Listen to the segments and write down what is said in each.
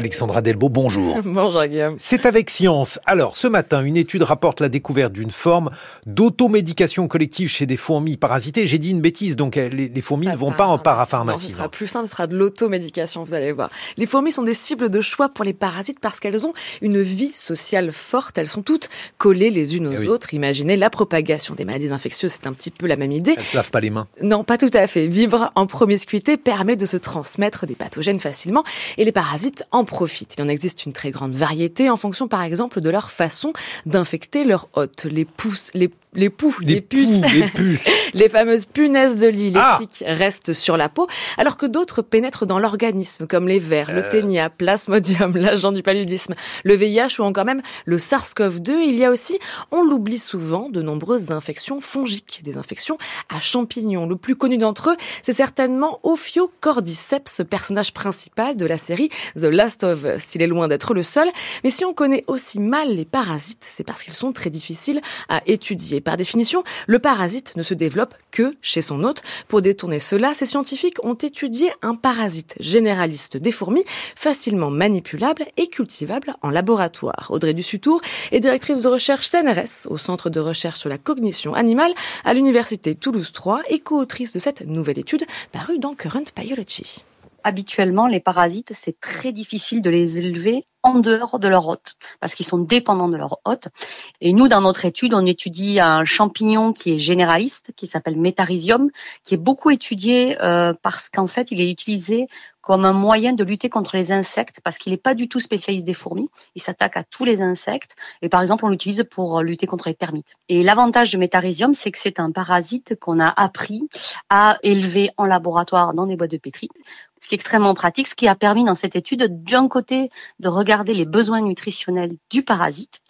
Alexandra Delbo, bonjour. bonjour Guillaume. C'est avec Science. Alors, ce matin, une étude rapporte la découverte d'une forme d'automédication collective chez des fourmis parasitées. J'ai dit une bêtise, donc euh, les, fourmis ne vont pas en parapharmacie. ce sera plus simple, ce sera de l'automédication, vous allez voir. Les fourmis sont des cibles de choix pour les parasites parce qu'elles ont une vie sociale forte. Elles sont toutes collées les unes aux eh autres. Imaginez la propagation des maladies infectieuses, c'est un petit peu la même idée. Elles se lavent pas les mains. Non, pas tout à fait. Vivre en promiscuité permet de se transmettre des pathogènes facilement et les parasites en profitent. Il en existe une très grande variété en fonction par exemple de leur façon d'infecter leur hôte. Les pousses, les les poux, les, puces, les, puces. les fameuses punaises de lit, les ah tiques restent sur la peau, alors que d'autres pénètrent dans l'organisme, comme les vers, le euh. ténia, plasmodium, l'agent du paludisme, le VIH ou encore même le SARS-CoV-2. Il y a aussi, on l'oublie souvent, de nombreuses infections fongiques, des infections à champignons. Le plus connu d'entre eux, c'est certainement Ophiocordyceps, personnage principal de la série The Last of Us. Il est loin d'être le seul, mais si on connaît aussi mal les parasites, c'est parce qu'ils sont très difficiles à étudier par définition, le parasite ne se développe que chez son hôte. Pour détourner cela, ces scientifiques ont étudié un parasite généraliste des fourmis, facilement manipulable et cultivable en laboratoire. Audrey Dussutour est directrice de recherche CNRS au Centre de recherche sur la cognition animale à l'Université Toulouse 3 et co-autrice de cette nouvelle étude parue dans Current Biology habituellement, les parasites, c'est très difficile de les élever en dehors de leur hôte, parce qu'ils sont dépendants de leur hôte. Et nous, dans notre étude, on étudie un champignon qui est généraliste, qui s'appelle Metarhizium, qui est beaucoup étudié euh, parce qu'en fait, il est utilisé comme un moyen de lutter contre les insectes, parce qu'il n'est pas du tout spécialiste des fourmis. Il s'attaque à tous les insectes. Et par exemple, on l'utilise pour lutter contre les termites. Et l'avantage de Metarhizium, c'est que c'est un parasite qu'on a appris à élever en laboratoire dans des boîtes de pétri ce qui est extrêmement pratique, ce qui a permis dans cette étude d'un côté de regarder les besoins nutritionnels du parasite,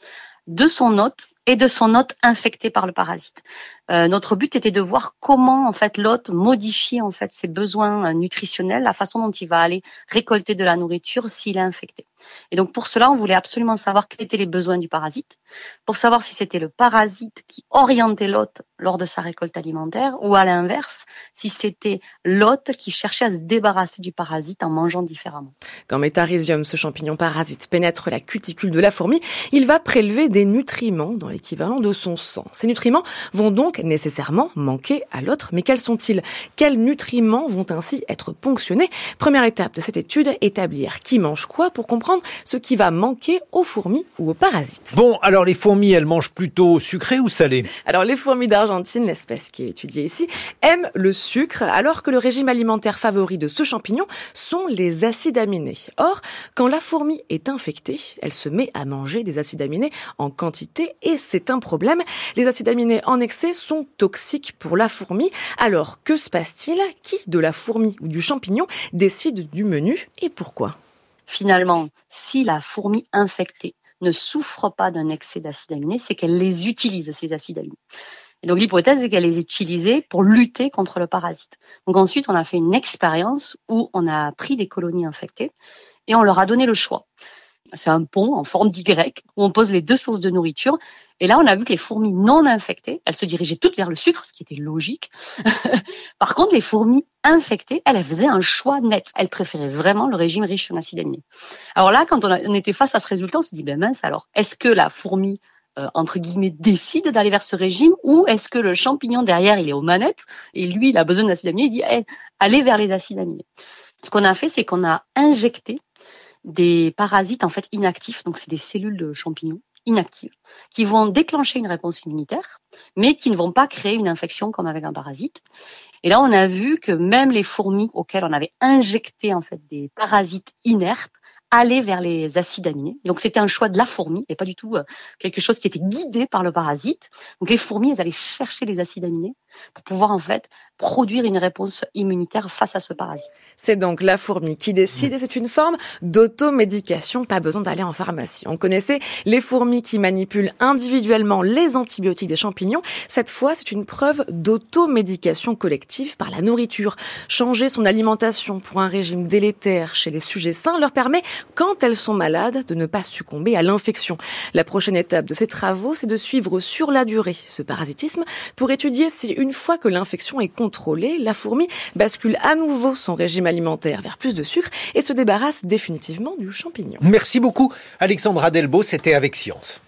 de son hôte et de son hôte infecté par le parasite. Euh, notre but était de voir comment en fait l'hôte modifie en fait ses besoins euh, nutritionnels, la façon dont il va aller récolter de la nourriture s'il est infecté. Et donc pour cela, on voulait absolument savoir quels étaient les besoins du parasite, pour savoir si c'était le parasite qui orientait l'hôte lors de sa récolte alimentaire, ou à l'inverse, si c'était l'hôte qui cherchait à se débarrasser du parasite en mangeant différemment. Quand Metarhizium, ce champignon parasite, pénètre la cuticule de la fourmi, il va prélever des nutriments dans l'équivalent de son sang. Ces nutriments vont donc nécessairement manquer à l'autre, mais quels sont-ils? Quels nutriments vont ainsi être ponctionnés? Première étape de cette étude, établir qui mange quoi pour comprendre ce qui va manquer aux fourmis ou aux parasites. Bon, alors les fourmis, elles mangent plutôt sucré ou salé? Alors les fourmis d'Argentine, l'espèce qui est étudiée ici, aiment le sucre, alors que le régime alimentaire favori de ce champignon sont les acides aminés. Or, quand la fourmi est infectée, elle se met à manger des acides aminés en quantité et c'est un problème. Les acides aminés en excès sont toxiques pour la fourmi. Alors, que se passe-t-il? Qui de la fourmi ou du champignon décide du menu et pourquoi? Finalement, si la fourmi infectée ne souffre pas d'un excès d'acides aminés, c'est qu'elle les utilise, ces acides aminés. Et donc l'hypothèse est qu'elle les utilisait pour lutter contre le parasite. Donc ensuite, on a fait une expérience où on a pris des colonies infectées et on leur a donné le choix c'est un pont en forme d'Y où on pose les deux sources de nourriture. Et là, on a vu que les fourmis non infectées, elles se dirigeaient toutes vers le sucre, ce qui était logique. Par contre, les fourmis infectées, elles, faisaient un choix net. Elles préféraient vraiment le régime riche en acides aminés. Alors là, quand on, était face à ce résultat, on s'est dit, ben mince, alors, est-ce que la fourmi euh, entre guillemets, décide d'aller vers ce régime ou est-ce que le champignon derrière, il est aux manettes et lui, il a besoin d'acides aminés, il dit, allez vers les acides aminés. Ce qu'on a fait, c'est qu'on a injecté des parasites en fait inactifs, donc c'est des cellules de champignons inactives, qui vont déclencher une réponse immunitaire, mais qui ne vont pas créer une infection comme avec un parasite. Et là, on a vu que même les fourmis auxquelles on avait injecté en fait des parasites inertes allaient vers les acides aminés. Donc c'était un choix de la fourmi et pas du tout euh, quelque chose qui était guidé par le parasite. Donc les fourmis, elles allaient chercher les acides aminés pour pouvoir en fait produire une réponse immunitaire face à ce parasite. C'est donc la fourmi qui décide et c'est une forme d'automédication, pas besoin d'aller en pharmacie. On connaissait les fourmis qui manipulent individuellement les antibiotiques des champignons. Cette fois, c'est une preuve d'automédication collective par la nourriture. Changer son alimentation pour un régime délétère chez les sujets sains leur permet, quand elles sont malades, de ne pas succomber à l'infection. La prochaine étape de ces travaux, c'est de suivre sur la durée ce parasitisme pour étudier si une fois que l'infection est contrôlée, la fourmi bascule à nouveau son régime alimentaire vers plus de sucre et se débarrasse définitivement du champignon. Merci beaucoup Alexandra Delbo, c'était avec Science.